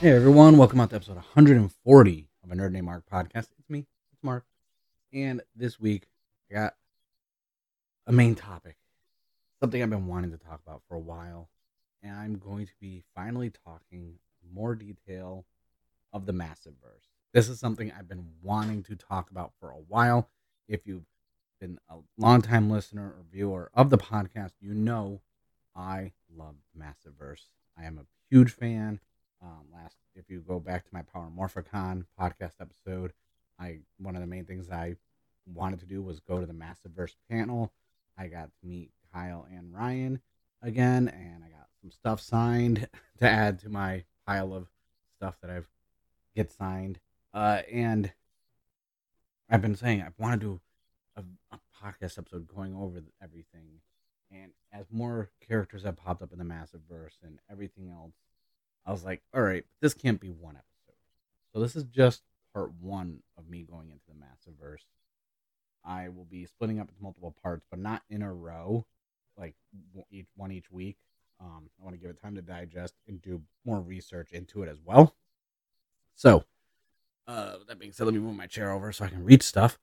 Hey everyone, welcome out to episode 140 of a Nerd Named Mark podcast. It's me, it's Mark, and this week I got a main topic, something I've been wanting to talk about for a while, and I'm going to be finally talking more detail of the Massive Verse. This is something I've been wanting to talk about for a while. If you've been a longtime listener or viewer of the podcast, you know I love Massive Verse. I am a huge fan. Um, last, if you go back to my Power Morphicon podcast episode, I one of the main things I wanted to do was go to the Massive Verse panel. I got to meet Kyle and Ryan again, and I got some stuff signed to add to my pile of stuff that I've get signed. Uh, and I've been saying I want to do a, a podcast episode going over everything, and as more characters have popped up in the Massive Verse and everything else I was like, all right, this can't be one episode. So this is just part one of me going into the Massiverse. I will be splitting up into multiple parts, but not in a row, like each one each week. Um, I want to give it time to digest and do more research into it as well. So, uh, that being said, let me move my chair over so I can reach stuff.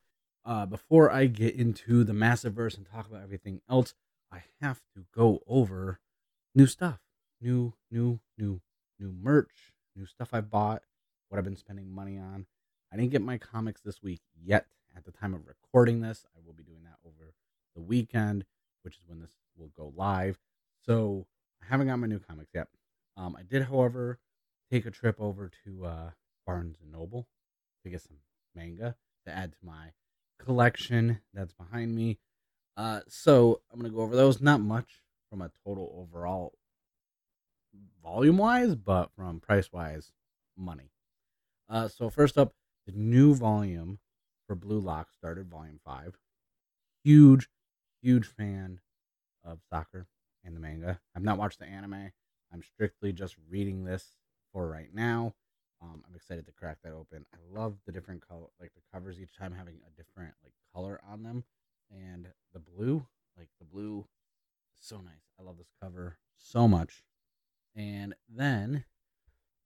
Uh, before I get into the Massiverse and talk about everything else, I have to go over new stuff, new, new, new, new merch, new stuff I bought, what I've been spending money on. I didn't get my comics this week yet at the time of recording this. I will be doing that over the weekend, which is when this will go live. So I haven't got my new comics yet. Um, I did, however, take a trip over to uh, Barnes and Noble to get some manga to add to my collection that's behind me. Uh, so I'm gonna go over those. Not much from a total overall volume wise, but from price wise, money. Uh, so first up, the new volume for Blue Lock started, volume five. Huge, huge fan of soccer and the manga. I've not watched the anime. I'm strictly just reading this for right now. Um, I'm excited to crack that open. I love the different color, like the covers each time having a different like color on them, and the blue, like the blue, so nice. I love this cover so much. And then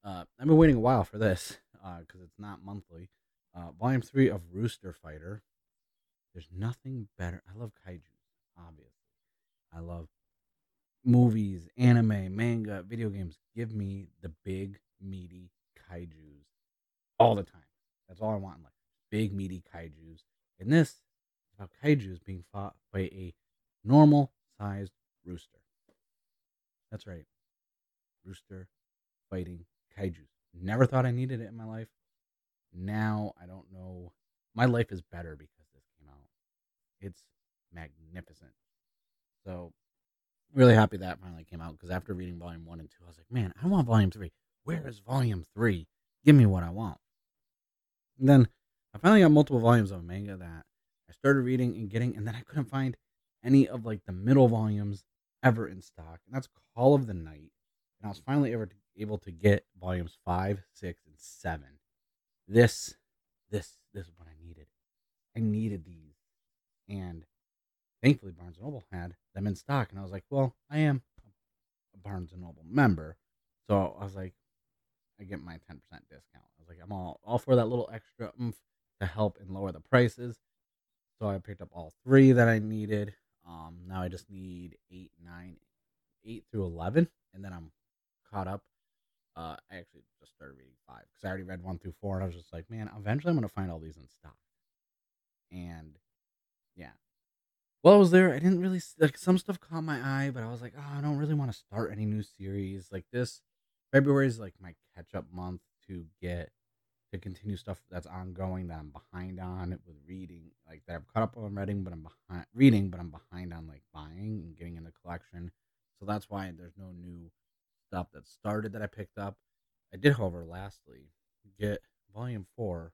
uh, I've been waiting a while for this because uh, it's not monthly. Uh, volume three of Rooster Fighter. There's nothing better. I love kaiju, obviously. I love movies, anime, manga, video games. Give me the big, meaty kaijus all the time. That's all I want in life. Big, meaty kaijus. And this is about kaijus being fought by a normal sized rooster. That's right rooster fighting kaiju. Never thought I needed it in my life. Now I don't know. My life is better because this came out. It's magnificent. So really happy that finally came out because after reading volume one and two, I was like, man, I want volume three. Where is volume three? Give me what I want. And then I finally got multiple volumes of manga that I started reading and getting, and then I couldn't find any of like the middle volumes ever in stock. And that's Call of the Night and I was finally ever able to get volumes five, six, and seven. This, this, this is what I needed. I needed these, and thankfully Barnes and Noble had them in stock. And I was like, well, I am a Barnes and Noble member, so I was like, I get my ten percent discount. I was like, I'm all all for that little extra oomph to help and lower the prices. So I picked up all three that I needed. Um, now I just need eight, nine, eight through eleven, and then I'm caught up. Uh, I actually just started reading five because I already read one through four, and I was just like, man, eventually I'm gonna find all these in stock. And yeah, well, I was there. I didn't really like some stuff caught my eye, but I was like, oh, I don't really want to start any new series like this. February is like my catch up month to get to continue stuff that's ongoing that I'm behind on with reading, like that I've caught up on reading, but I'm behind reading, but I'm behind on like buying and getting in the collection. So that's why there's no new stuff that started that I picked up. I did, however, lastly get volume four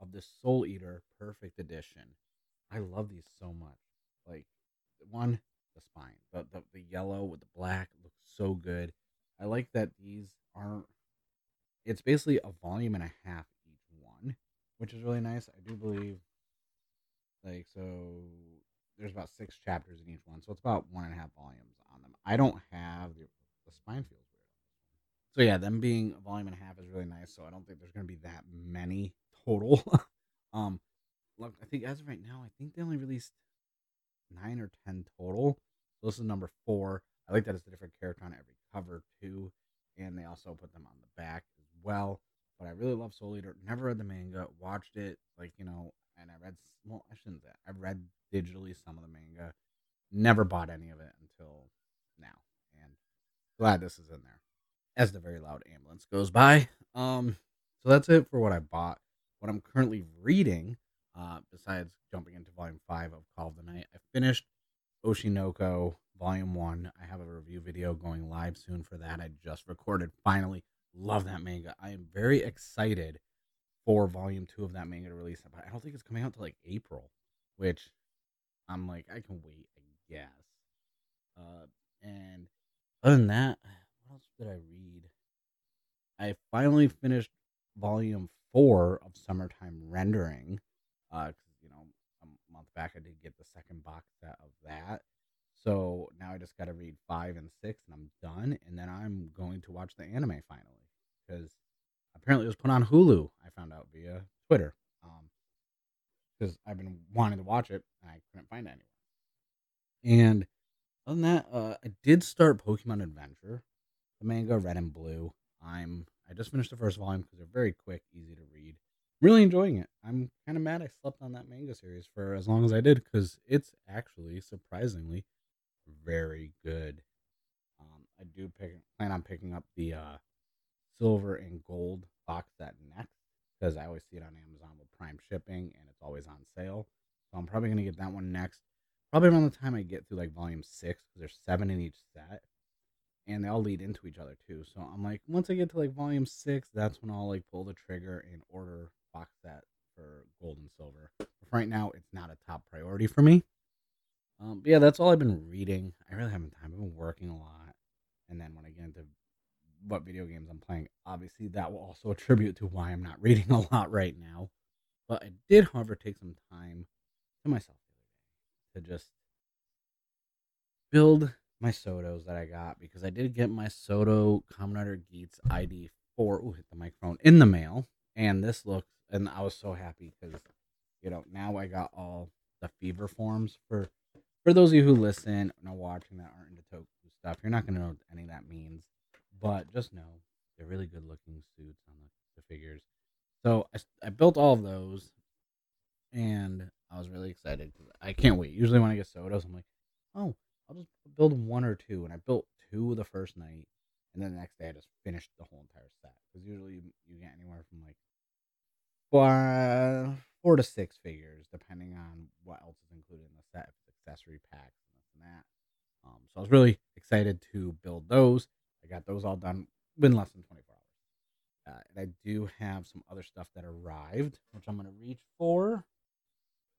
of the Soul Eater Perfect Edition. I love these so much. Like one, the spine, the, the the yellow with the black looks so good. I like that these aren't. It's basically a volume and a half each one, which is really nice. I do believe, like so, there's about six chapters in each one, so it's about one and a half volumes on them. I don't have the the spine feels So yeah, them being a volume and a half is really nice. So I don't think there's gonna be that many total. um, look, I think as of right now, I think they only released nine or ten total. So this is number four. I like that it's a different character on every cover too, and they also put them on the back as well. But I really love Soul Eater. Never read the manga, watched it like you know, and I read. Well, I shouldn't say. I read digitally some of the manga. Never bought any of it until now, and glad this is in there. As the very loud ambulance goes by. Um, so that's it for what I bought. What I'm currently reading, uh, besides jumping into volume five of Call of the Night, I finished Oshi no Ko volume one. I have a review video going live soon for that. I just recorded. Finally, love that manga. I am very excited for volume two of that manga to release. But I don't think it's coming out to like April, which I'm like, I can wait, I guess. Uh, and other than that, did I read? I finally finished volume four of Summertime Rendering. Uh, you know, a month back I did get the second box set of that. So now I just got to read five and six, and I'm done. And then I'm going to watch the anime finally because apparently it was put on Hulu. I found out via Twitter. Um, because I've been wanting to watch it and I couldn't find it anywhere. And other than that, uh, I did start Pokemon Adventure, the manga Red and Blue. I'm I just finished the first volume because they're very quick, easy to read. Really enjoying it. I'm kind of mad I slept on that manga series for as long as I did because it's actually surprisingly very good. Um, I do pick, plan on picking up the uh, silver and gold box set next because I always see it on Amazon with Prime shipping and it's always on sale. So I'm probably gonna get that one next. Probably around the time I get through like volume six because there's seven in each set, and they all lead into each other too. So I'm like, once I get to like volume six, that's when I'll like pull the trigger and order box set for gold and silver. But right now, it's not a top priority for me. Um, but yeah, that's all I've been reading. I really haven't time. I've been working a lot, and then when I get into what video games I'm playing, obviously that will also attribute to why I'm not reading a lot right now. But I did, however, take some time to myself to just build my Sotos that I got because I did get my Soto Rider Geats ID four. Ooh, hit the microphone in the mail, and this looks, and I was so happy because you know now I got all the fever forms for for those of you who listen and are watching that aren't into Toku stuff. You're not gonna know what any of that means, but just know they're really good looking suits on the, the figures. So I, I built all of those, and I was really excited. I can't wait. Usually when I get Sotos, I'm like, oh, I'll just build one or two, and I built two the first night, and then the next day I just finished the whole entire set. Because usually you, you get anywhere from like four, four to six figures, depending on what else is included in the set, accessory packs and this and that. Um, so I was really excited to build those. I got those all done in less than 24 hours. Uh, and I do have some other stuff that arrived, which I'm going to reach for.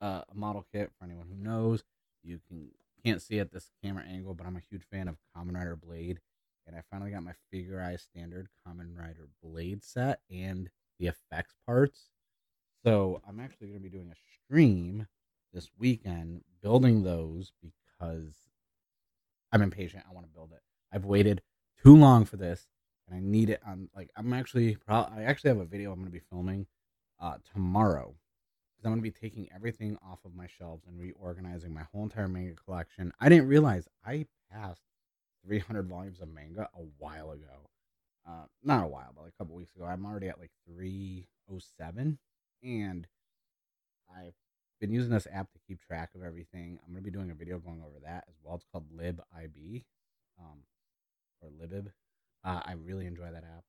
Uh, a model kit for anyone who knows. You can can't see at this camera angle, but I'm a huge fan of Kamen Rider Blade, and I finally got my Figure-rise standard Kamen Rider Blade set and the effects parts. So I'm actually going to be doing a stream this weekend building those because I'm impatient. I want to build it. I've waited too long for this, and I need it I'm Like I'm actually, pro- I actually have a video I'm going to be filming uh, tomorrow I'm going to be taking everything off of my shelves and reorganizing my whole entire manga collection. I didn't realize I passed 300 volumes of manga a while ago. Uh, not a while, but like a couple weeks ago. I'm already at like 307, and I've been using this app to keep track of everything. I'm going to be doing a video going over that as well. It's called LibIB, um, or Libib. Uh, I really enjoy that app,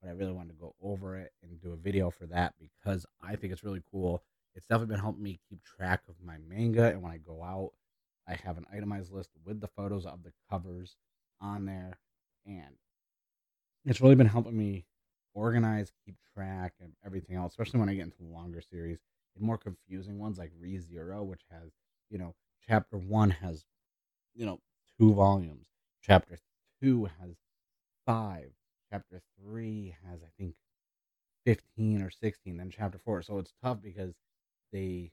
but I really wanted to go over it and do a video for that because I think it's really cool. It's definitely been helping me keep track of my manga, and when I go out, I have an itemized list with the photos of the covers on there, and it's really been helping me organize, keep track, and everything else, especially when I get into longer series and more confusing ones like Re Zero, which has, you know, chapter one has, you know, two volumes. Chapter two has five. Chapter three has, I think, 15 or 16. Then chapter four. So it's tough because they,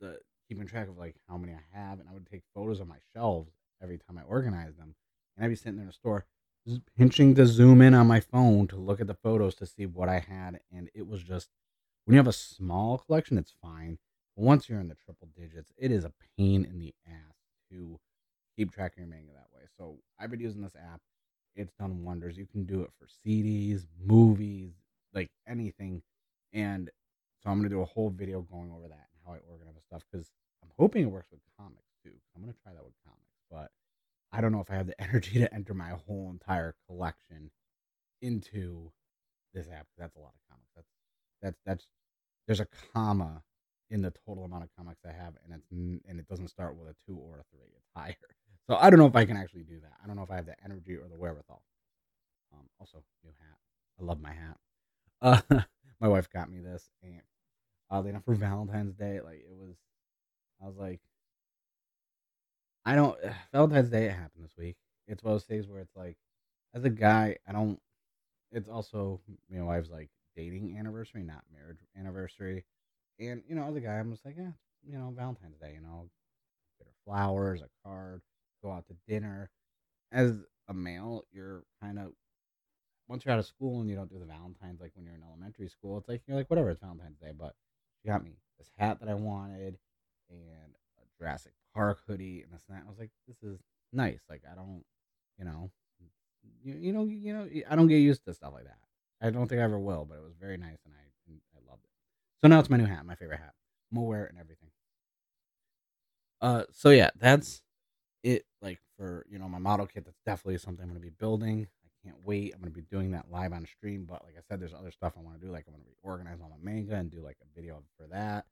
the keeping track of like how many I have, and I would take photos of my shelves every time I organize them. And I'd be sitting there in a store pinching to zoom in on my phone to look at the photos to see what I had, and it was just when you have a small collection, it's fine. But once you're in the triple digits, it is a pain in the ass to keep track of your manga that way. So I've been using this app. It's done wonders. You can do it for CDs, movies, like anything. And so I'm gonna do a whole video going over that and how I organize stuff because I'm hoping it works with comics too. I'm gonna try that with comics, but I don't know if I have the energy to enter my whole entire collection into this app. That's a lot of comics. That's that's that's there's a comma in the total amount of comics I have, and it's and it doesn't start with a two or a three. It's higher. So I don't know if I can actually do that. I don't know if I have the energy or the wherewithal. Um, also, new hat. I love my hat. Uh, my wife got me this, and Uh, oddly enough, for Valentine's Day, like it was, I was like, I don't. Valentine's Day it happened this week. It's one of those days where it's like, as a guy, I don't. It's also my wife's like dating anniversary, not marriage anniversary, and you know, as a guy, I'm just like, yeah, you know, Valentine's Day, you know, get her flowers, a card, go out to dinner. As a male, you're kind of once you're out of school and you don't do the Valentine's like when you're in elementary school, it's like you're like whatever, it's Valentine's Day. But she got me this hat that I wanted and a Jurassic Park hoodie and this and that. I was like, this is nice. Like I don't, you know, you, you know, you know, I don't get used to stuff like that. I don't think I ever will, but it was very nice and I I loved it. So now it's my new hat, my favorite hat. I'm gonna wear it and everything. Uh, so yeah, that's it. Like for you know my model kit, that's definitely something I'm gonna be building. Can't wait. I'm gonna be doing that live on stream. But like I said, there's other stuff I want to do. Like I'm gonna reorganize all my manga and do like a video for that.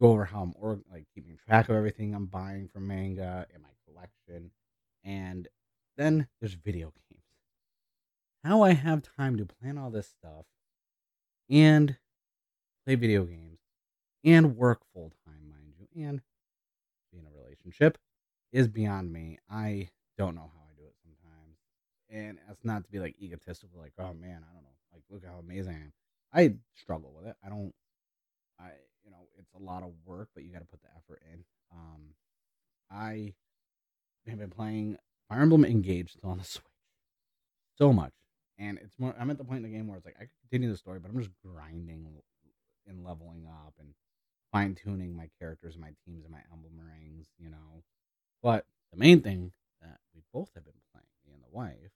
Go over how I'm org- like keeping track of everything I'm buying from manga in my collection, and then there's video games. How I have time to plan all this stuff and play video games and work full time, mind you, and be in a relationship is beyond me. I don't know how I do it sometimes. And it's not to be like egotistical, like, oh man, I don't know. Like, look how amazing I am. I struggle with it. I don't, I, you know, it's a lot of work, but you got to put the effort in. Um, I have been playing Fire Emblem Engage on the Switch so much. And it's more, I'm at the point in the game where it's like, I could continue the story, but I'm just grinding and leveling up and fine tuning my characters, and my teams, and my emblem rings, you know. But the main thing that we both have been playing, me and the wife,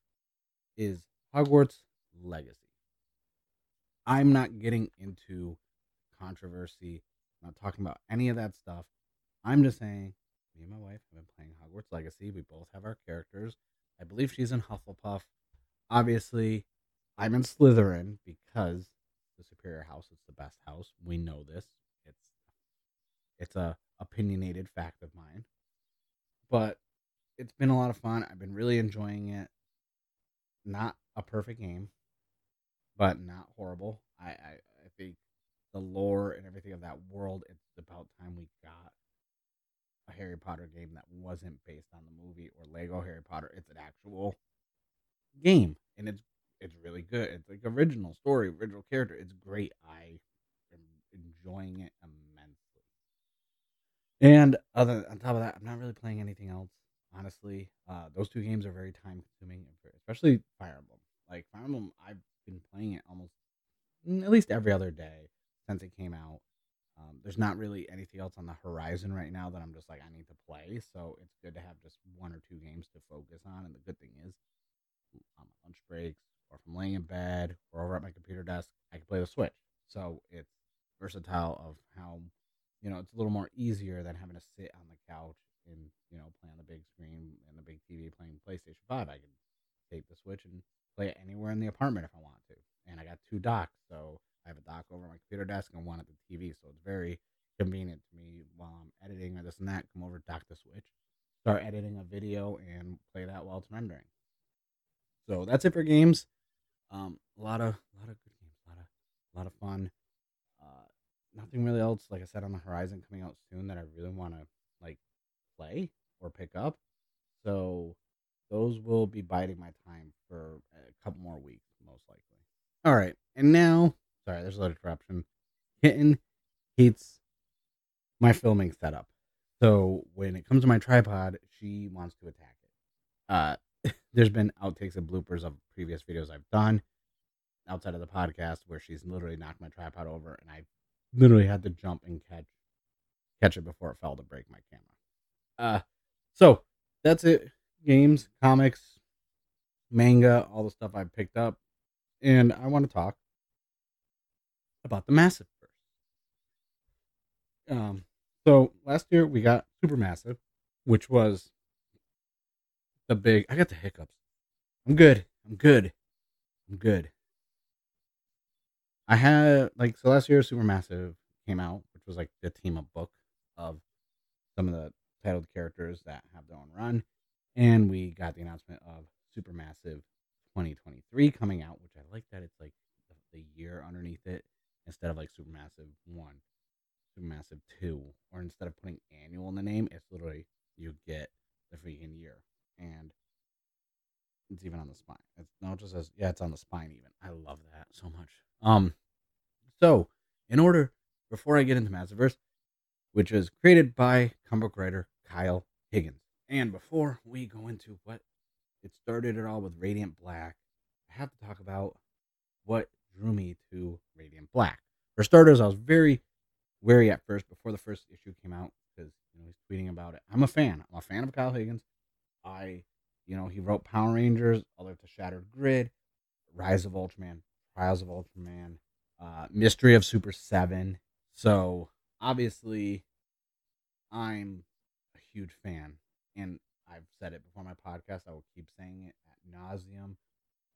is Hogwarts Legacy. I'm not getting into controversy. I'm not talking about any of that stuff. I'm just saying, me and my wife have been playing Hogwarts Legacy. We both have our characters. I believe she's in Hufflepuff. Obviously, I'm in Slytherin because the superior house is the best house. We know this. It's it's a opinionated fact of mine. But it's been a lot of fun. I've been really enjoying it. Not a perfect game, but not horrible. I, I, I think the lore and everything of that world, it's about time we got a Harry Potter game that wasn't based on the movie or Lego Harry Potter. It's an actual game, and it's it's really good. It's like original story, original character. It's great. I am enjoying it immensely. And other on top of that, I'm not really playing anything else. Honestly, uh, those two games are very time consuming, especially Fire Emblem. Like Fire Emblem, I've been playing it almost mm, at least every other day since it came out. Um, there's not really anything else on the horizon right now that I'm just like I need to play. So it's good to have just one or two games to focus on. And the good thing is, on my lunch breaks or if I'm laying in bed or over at my computer desk, I can play the Switch. So it's versatile of how you know it's a little more easier than having to sit on the couch and you know play on the big screen and the big TV playing PlayStation Five. I can take the Switch and play it anywhere in the apartment if I want to. And I got two docks, so I have a dock over my computer desk and one at the TV, so it's very convenient to me while I'm editing or this and that. Come over, dock the Switch, start editing a video, and play that while it's rendering. So that's it for games. Um, a lot of, a lot of good games, a lot of, a lot of fun. Uh, nothing really else, like I said, on the horizon coming out soon that I really want to play or pick up. So those will be biding my time for a couple more weeks, most likely. All right, and now, sorry, there's a lot of interruption. Kitten hates my filming setup. So when it comes to my tripod, she wants to attack it. Uh, there's been outtakes and bloopers of previous videos I've done outside of the podcast where she's literally knocked my tripod over and I literally had to jump and catch catch it before it fell to break my camera. Uh so that's it. Games, comics, manga, all the stuff I picked up. And I want to talk about the Massive first. Um so last year we got Supermassive, which was the big I got the hiccups. I'm good. I'm good. I'm good. I had like so last year Supermassive came out, which was like the team up book of some of the titled characters that have their own run. And we got the announcement of Supermassive 2023 coming out, which I like that it's like the year underneath it instead of like Supermassive 1, Supermassive 2, or instead of putting annual in the name, it's literally you get the freaking year. And it's even on the spine. It's no, just says yeah, it's on the spine even. I love that so much. Um, so in order before I get into Massiverse, which is created by comic writer Kyle Higgins, and before we go into what it started it all with Radiant Black, I have to talk about what drew me to Radiant Black. For starters, I was very wary at first before the first issue came out because you know he's tweeting about it. I'm a fan. I'm a fan of Kyle Higgins. I you know, he wrote Power Rangers, Alert to Shattered Grid, Rise of Ultraman, Trials of Ultraman, uh, Mystery of Super 7. So, obviously, I'm huge fan. And I've said it before my podcast. I will keep saying it at nauseum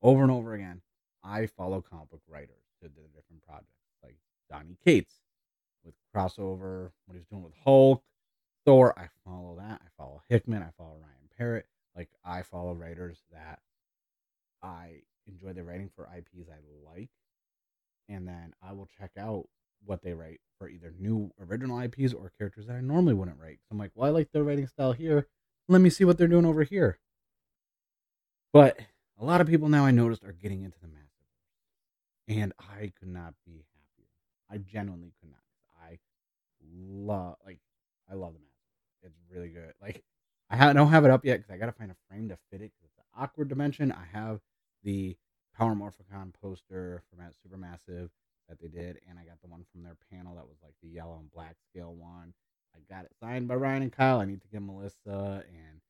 over and over again. I follow comic book writers to the different projects, like Donny Cates with crossover, what he's doing with Hulk, Thor. I follow that. I follow Hickman. I follow Ryan Parrott. Like I follow writers that I enjoy their writing for IPs I like, and then I will check out what they write for either new original IPs or characters that I normally wouldn't write. So I'm like, well, I like their writing style here. Let me see what they're doing over here. But a lot of people now I noticed are getting into the massive, and I could not be happier. I genuinely could not. I love like I love the massive. It's really good. Like I don't have it up yet because I got to find a frame to fit it because it's an awkward dimension. I have the Power Morphicon poster from Supermassive that they did, and I got the one from their panel that was like the yellow and black scale one. I got it signed by Ryan and Kyle. I need to get Melissa and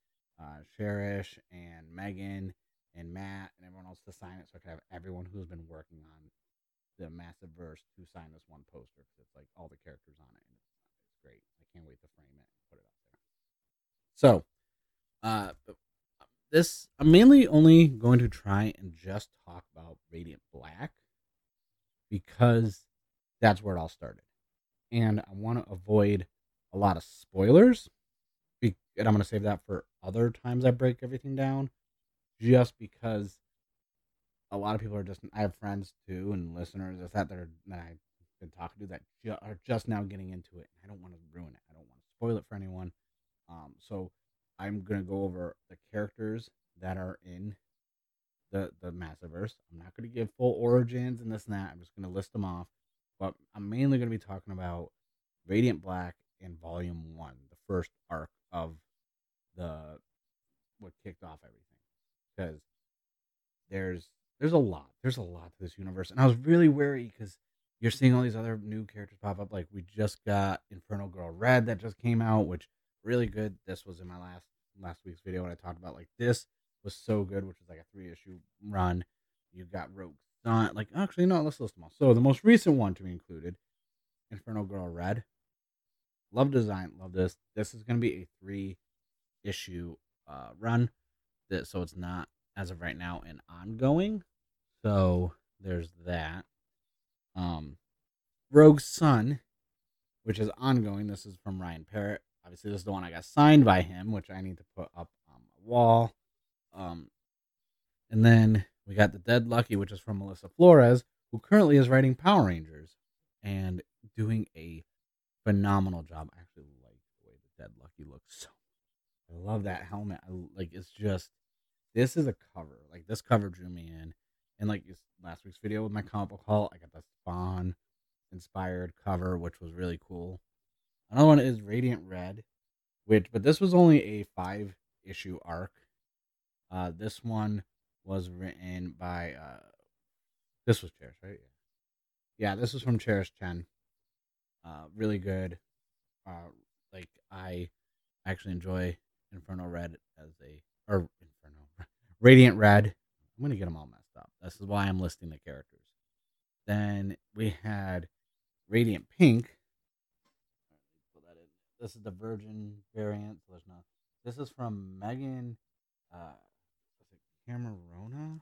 uh, Cherish and Megan and Matt and everyone else to sign it so I can have everyone who's been working on the massive verse to sign this one poster because it's like all the characters on it and it's, it's great. I can't wait to frame it and put it up there. So, uh, this I'm mainly only going to try and just talk about Radiant Black because that's where it all started, and I want to avoid a lot of spoilers. And I'm going to save that for other times I break everything down, just because a lot of people are just. I have friends too and listeners that that are that I've been talking to that ju- are just now getting into it. I don't want to ruin it. I don't want to spoil it for anyone. Um, so I'm gonna go over the characters that are in the the Massiverse. I'm not gonna give full origins and this and that. I'm just gonna list them off. But I'm mainly gonna be talking about Radiant Black in Volume One, the first arc of the what kicked off everything. Because there's there's a lot. There's a lot to this universe, and I was really wary because you're seeing all these other new characters pop up. Like we just got Inferno Girl Red that just came out, which really good. This was in my last last week's video when I talked about like this was so good, which was like a three issue run. You got Rogue Sun. like actually no, let's list them all. So the most recent one to be included, Inferno Girl Red. Love design, love this. This is gonna be a three issue uh, run, that so it's not as of right now an ongoing. So there's that. Um, Rogue Sun, which is ongoing. This is from Ryan Parrott. Obviously, this is the one I got signed by him, which I need to put up on my wall. Um, and then we got the Dead Lucky, which is from Melissa Flores, who currently is writing Power Rangers and doing a phenomenal job. I actually like the way the Dead Lucky looks. So I love that helmet. I like it's just this is a cover. Like this cover drew me in. And like last week's video with my comic book haul, I got the Spawn inspired cover, which was really cool. Another one is Radiant Red, which but this was only a five issue arc. Uh, this one was written by uh, this was Cherish, right? Yeah, yeah, this is from Cherish Chen. Uh, really good. Uh, like I actually enjoy Inferno Red as a or Inferno Radiant Red. I'm gonna get them all messed up. This is why I'm listing the characters. Then we had Radiant Pink. This is the Virgin variant. So there's not. This is from Megan. Uh, Camarena?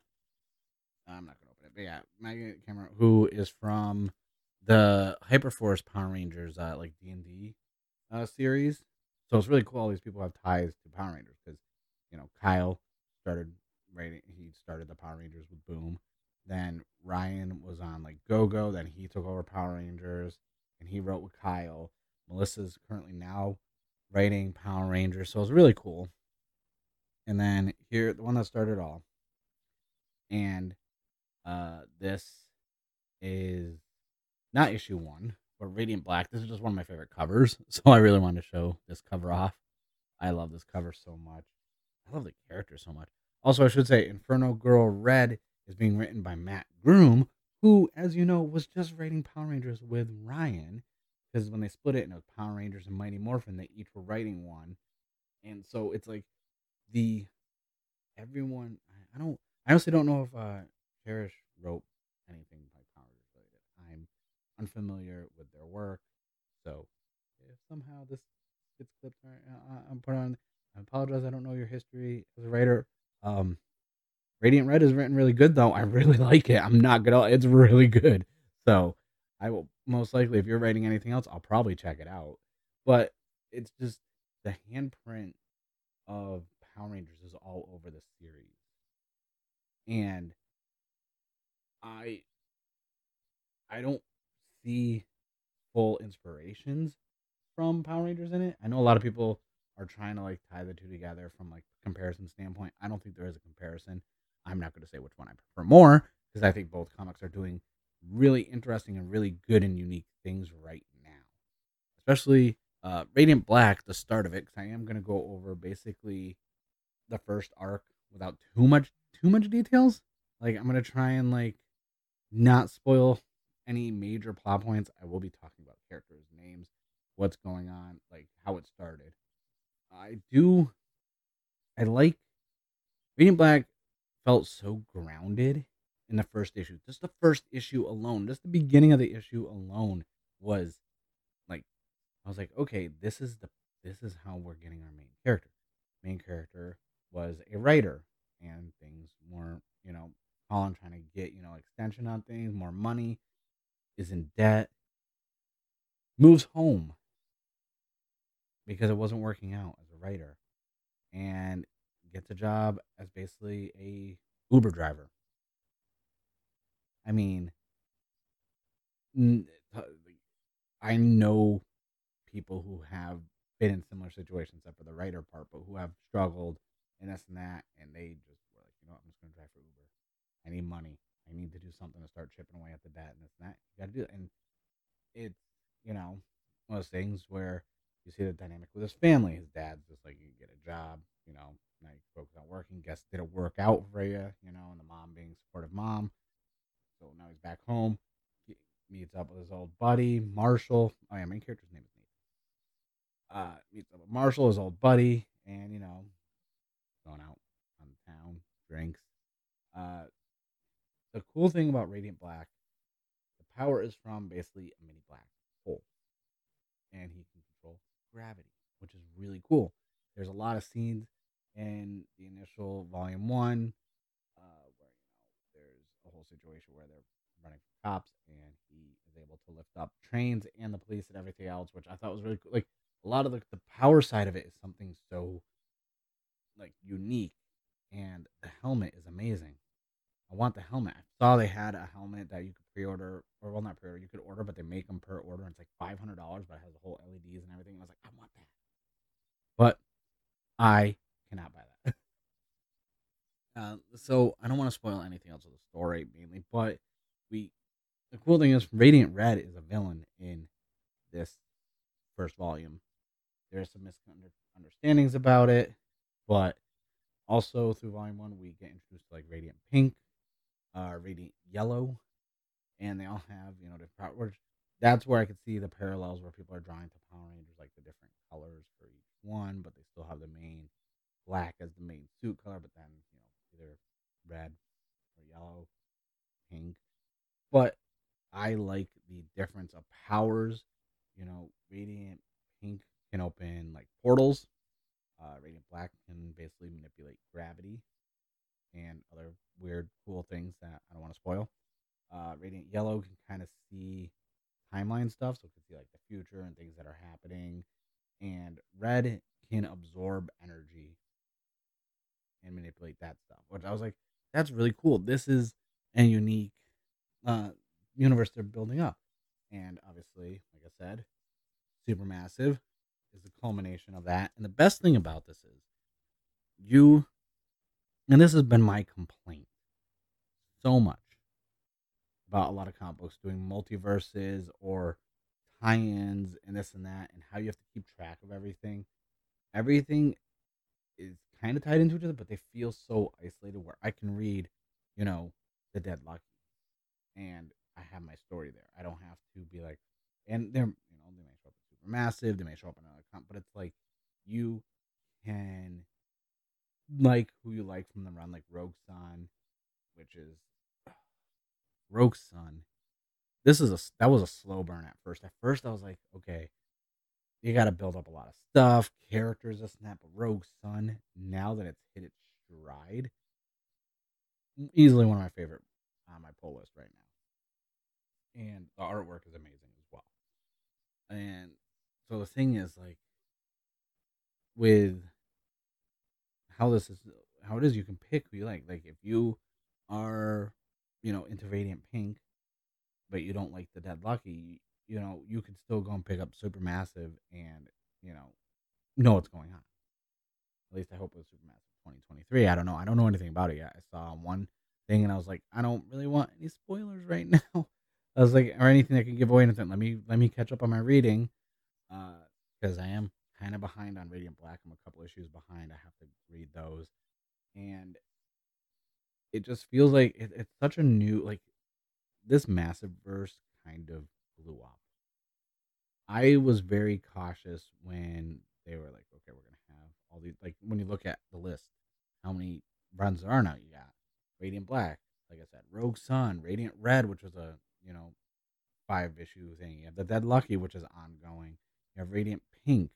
I'm not gonna open it, but yeah, Megan Cameron, who is from the Hyperforce Power Rangers, uh, like D and D uh, series. So it's really cool. All these people have ties to Power Rangers because you know Kyle started writing. He started the Power Rangers with Boom. Then Ryan was on like Go Go. Then he took over Power Rangers, and he wrote with Kyle. Melissa's currently now writing Power Rangers, so it's really cool. And then here, the one that started all, and uh, this is not issue one, but Radiant Black. This is just one of my favorite covers, so I really wanted to show this cover off. I love this cover so much. I love the character so much. Also, I should say, Inferno Girl Red is being written by Mat Groom, who, as you know, was just writing Power Rangers with Ryan. Because when they split it and it was Power Rangers and Mighty Morphin, they each were writing one. And so it's like the everyone. I don't. I honestly don't know if uh, Cherish wrote anything by Rangers related. I'm unfamiliar with their work, so if somehow this gets clipped, uh, I'm put on. I apologize. I don't know your history as a writer. Um, Radiant Red is written really good though. I really like it. I'm not gonna. It's really good. So I will most likely, if you're writing anything else, I'll probably check it out. But it's just the handprint of Power Rangers is all over the series, and I I don't see full inspirations from Power Rangers in it. I know a lot of people are trying to like tie the two together from like comparison standpoint. I don't think there is a comparison. I'm not going to say which one I prefer more because I think both comics are doing really interesting and really good and unique things right now. Especially uh, Radiant Black, the start of it, because I am going to go over basically the first arc without too much too much details. Like I'm to try and like not spoil any major plot points. I will be talking about characters' names, what's going on, like how it started. I do. I like Radiant Black felt so grounded in the first issue. Just the first issue alone, just the beginning of the issue alone was like I was like, okay, this is the this is how we're getting our main character. Main character was a writer and things weren't, you know, Colin trying to get, you know, extension on things, more money, is in debt, moves home. Because it wasn't working out as a writer. And gets a job as basically a Uber driver. I mean, I know people who have been in similar situations, except for the writer part, but who have struggled and this and that, and they just were like, you know, what, I'm just going to drive for Uber. I need money. I need to do something to start chipping away at the debt and this and that. You got to do it, and it's you know one of those things where you see the dynamic with his family. His dad's just like, you get a job, you know, now you focus on working. Guess did it work out for you, you know, and the mom being supportive mom. So now he's back home. He meets up with his old buddy Marshall. Oh yeah, main character's name is Nathan. Uh, meets up with Marshall, his old buddy, and you know, going out on town, drinks. Uh, the cool thing about Radiant Black, the power is from basically a mini black hole, and he can control gravity, which is really cool. There's a lot of scenes in the initial volume one, uh, where you know there's a whole situation where they're running from cops, and he is able to lift up trains and the police and everything else, which I thought was really cool. Like a lot of the, the power side of it is something so like unique, and the helmet is amazing. I want the helmet. I saw they had a helmet that you could pre-order, or well, not pre-order, you could order, but they make them per order. And it's like five hundred dollars, but it has the whole LEDs and everything. I was like, I want that, but I cannot buy that. Uh, so I don't want to spoil anything else of the story mainly, but we the cool thing is Radiant Red is a villain in this first volume. There's some misunderstandings about it, but Also, through Volume One, we get introduced to like Radiant Pink, uh, Radiant Yellow, and they all have you know different. Which that's where I could see the parallels where people are drawing to Power Rangers, like the different colors for each one, but they still have the main black as the main suit color, but then you know either red or yellow, pink. But I like the difference of powers. You know, Radiant Pink can open like portals. Uh, Radiant Black can basically manipulate gravity and other weird, cool things that I don't want to spoil. Uh, Radiant Yellow can kind of see timeline stuff, so it can see like the future and things that are happening. And Red can absorb energy and manipulate that stuff, which I was like, that's really cool. This is a unique uh, universe they're building up. And obviously, like I said, Supermassive is the culmination of that. And the best thing about this is you, and this has been my complaint so much about a lot of comic books doing multiverses or tie ins and this and that, and how you have to keep track of everything. Everything is kind of tied into each other, but they feel so isolated where I can read, you know, The Dead Lucky and I have my story there. I don't have to be like, and they're, massive, they may show up in another comp, but it's like you can like who you like from the run, like Rogue Sun, which is Rogue Sun. This is a that was a slow burn at first. At first, I was like, okay, you got to build up a lot of stuff, characters, this and that. But Rogue Sun, now that it's hit its stride, easily one of my favorite on my pull list right now. And the artwork is amazing as well. And so the thing is like with how this is how it is you can pick who you like. Like if you are, you know, into Radiant Pink, but you don't like the Dead Lucky, you know, you could still go and pick up Supermassive and, you know, know what's going on. At least I hope with Supermassive 2023. I don't know. I don't know anything about it yet. I saw one thing and I was like, I don't really want any spoilers right now. I was like, or anything that can give away anything. Let me let me catch up on my reading, because uh, I am kind of behind on Radiant Black. I'm a couple issues behind. I have to read those, and it just feels like it, it's such a new like this massive verse kind of blew up. I was very cautious when they were like, okay, we're gonna have all these like when you look at the list, how many runs there are now. You got Radiant Black, like I said, Rogue Sun, Radiant Red, which was a you know five issue thing. You have the Dead Lucky, which is ongoing. You have Radiant Pink.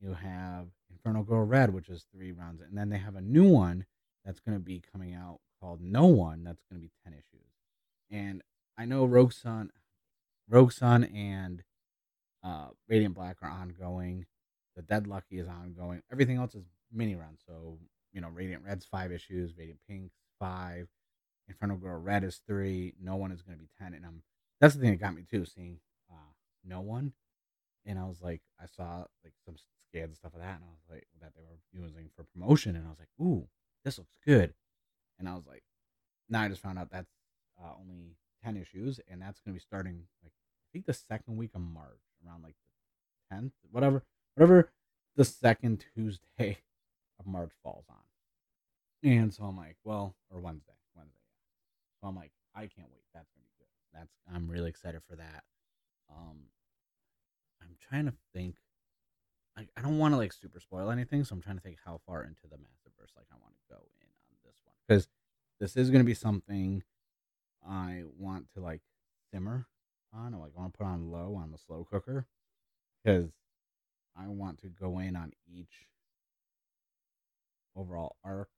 You have Inferno Girl Red, which is three runs, and then they have a new one that's going to be coming out called No One. That's going to be ten issues. And I know Rogue Sun, Rogue Sun, and uh, Radiant Black are ongoing. The Dead Lucky is ongoing. Everything else is mini runs. So you know, Radiant Red's five issues, Radiant Pink's five, Inferno Girl Red is three. No one is going to be ten, and I'm that's the thing that got me too, seeing uh, no one, and I was like, I saw like some scans and stuff of that, and I was like, that they were using for promotion, and I was like, ooh, this looks good, and I was like, now I just found out that's uh, only ten issues, and that's going to be starting like I think the second week of March, around like the tenth, whatever, whatever the second Tuesday of March falls on. And so I'm like, well, or Wednesday, Wednesday. So I'm like, I can't wait. That's gonna be good. That's I'm really excited for that. Um, I'm trying to think. I, I don't want to like super spoil anything, so I'm trying to think how far into the Massiverse like I want to go in on this one because this is gonna be something I want to like simmer on. Or, like I want to put on low on the slow cooker because I want to go in on each overall arc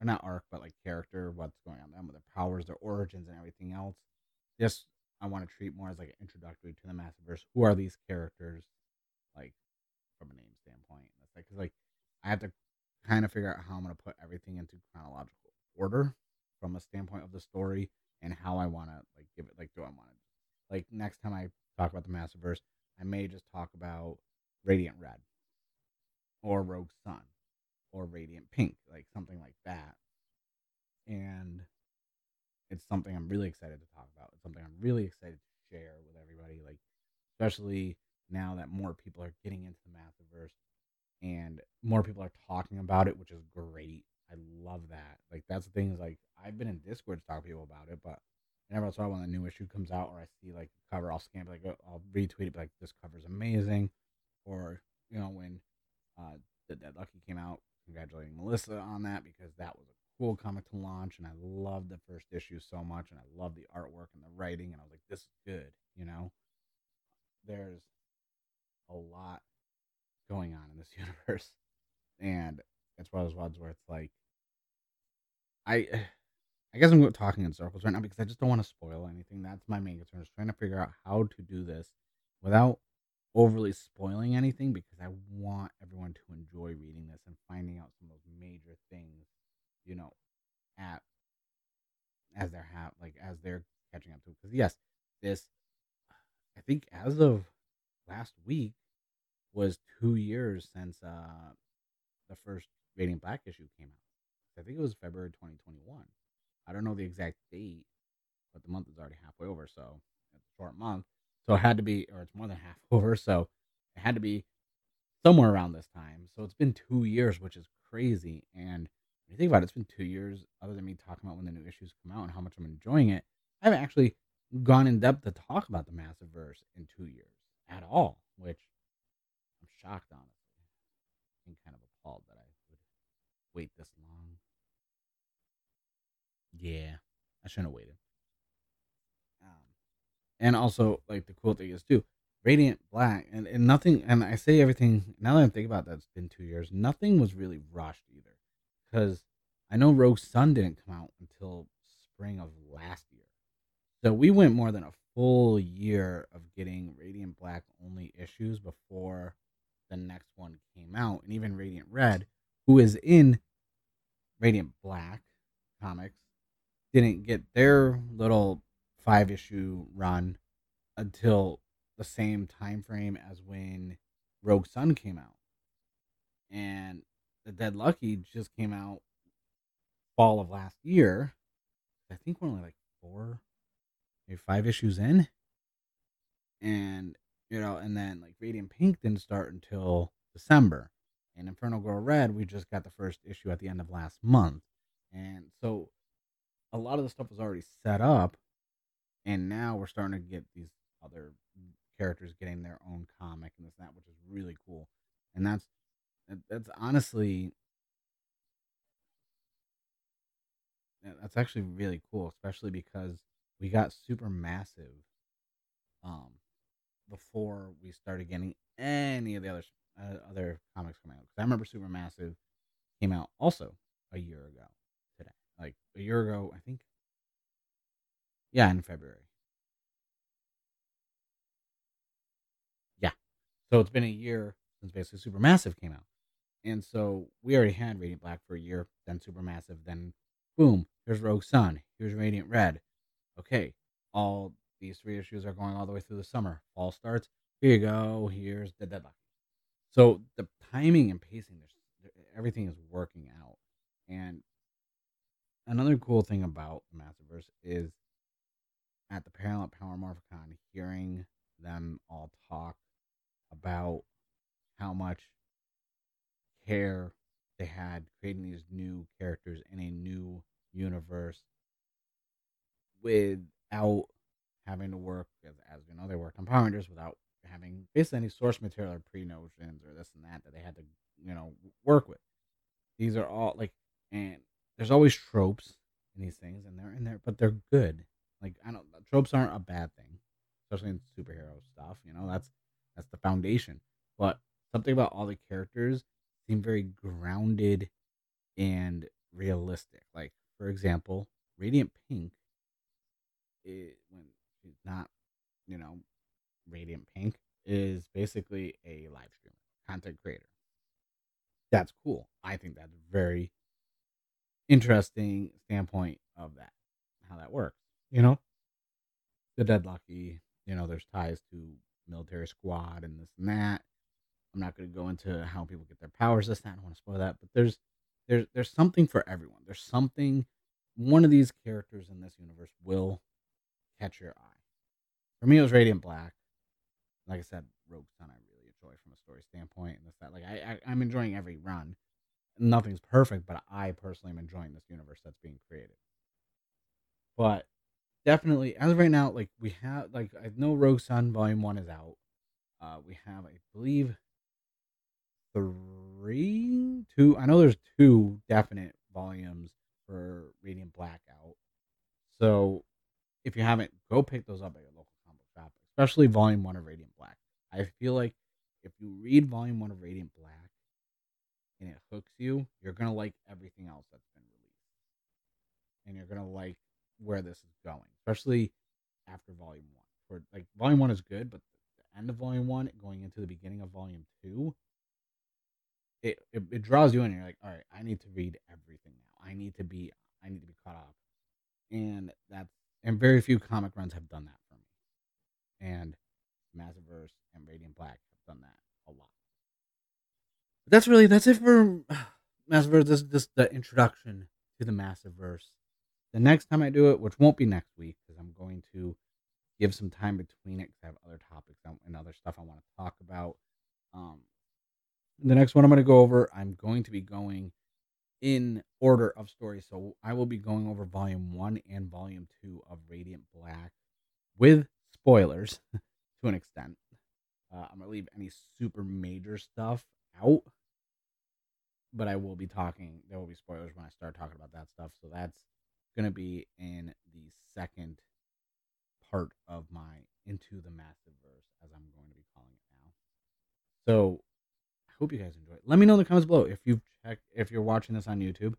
or not arc, but like character, what's going on them, with their powers, their origins, and everything else. This I want to treat more as like an introductory to the Massiverse. Who are these characters, like from a name standpoint? That's like because like I have to kind of figure out how I'm gonna put everything into chronological order from a standpoint of the story and how I want to like give it. Like, do I want to like next time I talk about the Massiverse, I may just talk about Radiant Red or Rogue Sun or Radiant Pink, like something like that. And it's something I'm really excited to talk about. It's something I'm really excited to share with everybody, like especially now that more people are getting into the Massiverse and more people are talking about it, which is great. I love that. Like that's the thing is like I've been in Discord to talk to people about it, but whenever I saw when a new issue comes out or I see like a cover, I'll scan like oh, I'll retweet it like this cover's amazing, or you know when uh, the Dead Lucky came out, congratulating Melissa on that because that was a cool comic to launch, and I loved the first issue so much, and I loved the artwork and the writing, and I was like, this is good, you know. There's a lot going on in this universe, and it's one of those ones like, I, I guess I'm talking in circles right now because I just don't want to spoil anything. That's my main concern is trying to figure out how to do this without overly spoiling anything because I want everyone to enjoy reading this and finding out some of those major things, you know, at as they're have like as they're catching up to. Because yes, this I think as of last week was two years since uh the first Radiant Black issue came out. I think it was February 2021. I don't know the exact date, but the month is already halfway over, so it's a short month. So it had to be, or it's more than half over. So it had to be somewhere around this time. So it's been two years, which is crazy. And when you think about it, it's been two years, other than me talking about when the new issues come out and how much I'm enjoying it. I haven't actually gone in depth to talk about the Massiverse in two years at all, which I'm shocked, honestly. I'm kind of appalled that I would wait this long. Yeah, I shouldn't have waited. Um, and also, like the cool thing is too, Radiant Black, and, and nothing. And I say everything now that I think about that, it's been two years. Nothing was really rushed either, because I know Rogue Sun didn't come out until spring of last year, so we went more than a full year of getting Radiant Black only issues before the next one came out, and even Radiant Red, who is in Radiant Black comics, didn't get their little five issue run until the same time frame as when Rogue Sun came out. And The Dead Lucky just came out fall of last year. I think we're only like four, maybe five issues in. And, you know, and then like Radiant Pink didn't start until December. And Infernal Girl Red, we just got the first issue at the end of last month. And so a lot of the stuff was already set up and now we're starting to get these other characters getting their own comic and this and that, which is really cool. And that's that's honestly that's actually really cool, especially because we got Supermassive um before we started getting any of the other uh, other comics coming out. Because I remember Supermassive came out also a year ago today, like a year ago, I think yeah, in February. Yeah. So it's been a year since basically Supermassive came out. And so we already had Radiant Black for a year, then Supermassive, then boom, here's Rogue Sun, here's Radiant Red. Okay, all these three issues are going all the way through the summer. Fall starts. Here you go. Here's the deadline. So the timing and pacing, everything is working out. And another cool thing about the Massiverse is at the at Power Morphicon, hearing them all talk about how much care they had creating these new characters in a new universe without having to work as, as we know they worked on Power Rangers without having basically any source material or pre notions or this and that that they had to you know work with. These are all like and there's always tropes in these things and they're in there but they're good like I don't tropes aren't a bad thing, especially in superhero stuff. You know that's that's the foundation. But something about all the characters seem very grounded and realistic. Like for example, Radiant Pink, it, when she's not, you know, Radiant Pink is basically a live streamer, content creator. That's cool. I think that's a very interesting standpoint of that, how that works you know, the Dead Lucky, you know, there's ties to military squad and this and that. I'm not going to go into how people get their powers. This, that. I don't want to spoil that, but there's there's there's something for everyone. There's something. One of these characters in this universe will catch your eye. For me, it was Radiant Black. Like I said, Rogue Sun, I really enjoy from a story standpoint and this that. Like I, I I'm enjoying every run, nothing's perfect, but I personally am enjoying this universe that's being created. But definitely, as of right now, like we have, like I know Rogue Sun Volume One is out. Uh, we have, I believe, three, two. I know there's two definite volumes for Radiant Black out. So if you haven't, go pick those up at your local comic shop, especially Volume One of Radiant Black. I feel like if you read Volume One of Radiant Black and it hooks you, you're gonna like everything else that's been released, and you're gonna like where this is going, especially after Volume One. Where like Volume One is good, but the end of Volume One, going into the beginning of Volume Two, it, it, it draws you in. You're like, all right, I need to read everything now. I need to be I need to be caught up, and that's and very few comic runs have done that for me, and Massiverse and Radiant Black have done that a lot. But that's really that's it for Massiverse. This is just the introduction to the Massiverse. The next time I do it, which won't be next week, because I'm going to give some time between it because I have other topics and other stuff I want to talk about. Um, the next one I'm going to go over, I'm going to be going in order of story. So I will be going over volume one and volume two of Radiant Black with spoilers to an extent. Uh, I'm going to leave any super major stuff out, but I will be talking, there will be spoilers when I start talking about that stuff. So that's going to be in the second part of my Into the Massiverse, as I'm going to be calling it now. So hope you guys enjoy it. Let me know in the comments below if you've checked if you're watching this on YouTube,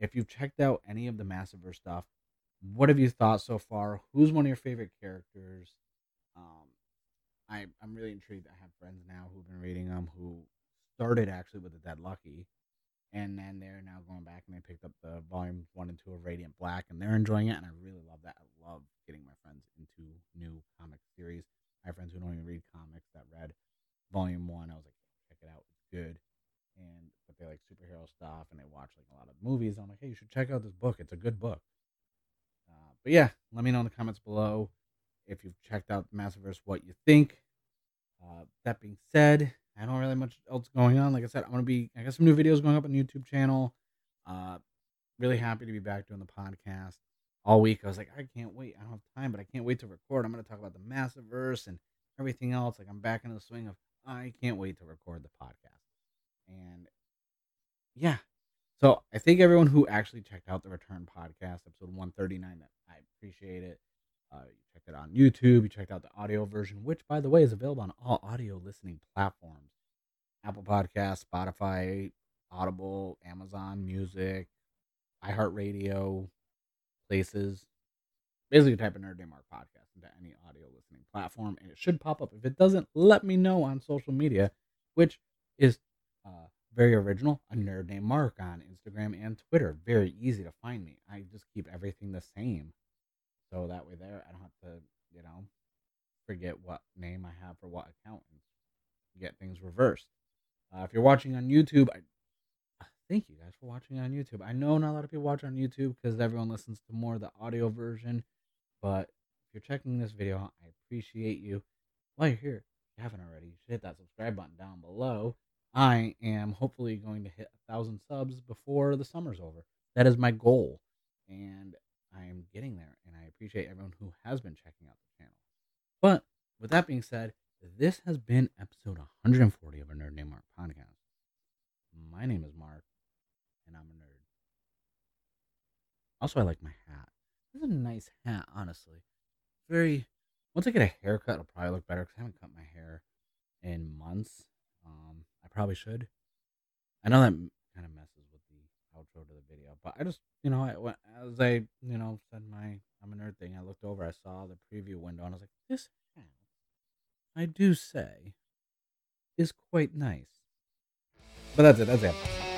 if you've checked out any of the Massiverse stuff. What have you thought so far? Who's one of your favorite characters? Um, I I'm really intrigued. I have friends now who've been reading them who started actually with the Dead Lucky, and then they're now going back and they picked up the volume one and two of Radiant Black, and they're enjoying it, and I really love that. I love getting my friends into new comic series. I have friends who don't even read comics that read volume one. I was like, good, and but they like superhero stuff and they watch like a lot of movies. I'm like, hey, you should check out this book. It's a good book. Uh, but yeah, let me know in the comments below if you've checked out the Massiverse, what you think. Uh, that being said, I don't really much else going on. Like I said, I'm gonna be. I got some new videos going up on YouTube channel. Uh, really happy to be back doing the podcast all week. I was like, I can't wait. I don't have time, but I can't wait to record. I'm gonna talk about the Massiverse and everything else. Like I'm back in the swing of I can't wait to record the podcast. And yeah. So I thank everyone who actually checked out the Return podcast, episode 139. That I appreciate it. Uh, you checked it on YouTube. You checked out the audio version, which, by the way, is available on all audio listening platforms: Apple Podcasts, Spotify, Audible, Amazon Music, iHeartRadio, places. Basically, type in Nerd Named Mark podcast into any audio listening platform, and it should pop up. If it doesn't, let me know on social media, which is uh, very original. A nerd named Mark on Instagram and Twitter. Very easy to find me. I just keep everything the same. So that way there I don't have to, you know, forget what name I have for what account and get things reversed. Uh, if you're watching on YouTube, I uh, thank you guys for watching on YouTube. I know not a lot of people watch on YouTube because everyone listens to more the audio version, but if you're checking this video, I appreciate you. While you're here, if you haven't already, you should hit that subscribe button down below I am hopefully going to hit a thousand subs before the summer's over. That is my goal, and I am getting there. And I appreciate everyone who has been checking out the channel. But with that being said, this has been episode 140 of a Nerd Named Mark podcast. My name is Mark, and I'm a nerd. Also, I like my hat. This is a nice hat, honestly. Very. Once I get a haircut, it'll probably look better because I haven't cut my hair in months. Um, probably should. I know that kind of messes with the outro to the video, but I just, you know, I, as I, you know, said my I'm a nerd thing, I looked over, I saw the preview window, and I was like, this I do say, is quite nice. But that's it. That's it.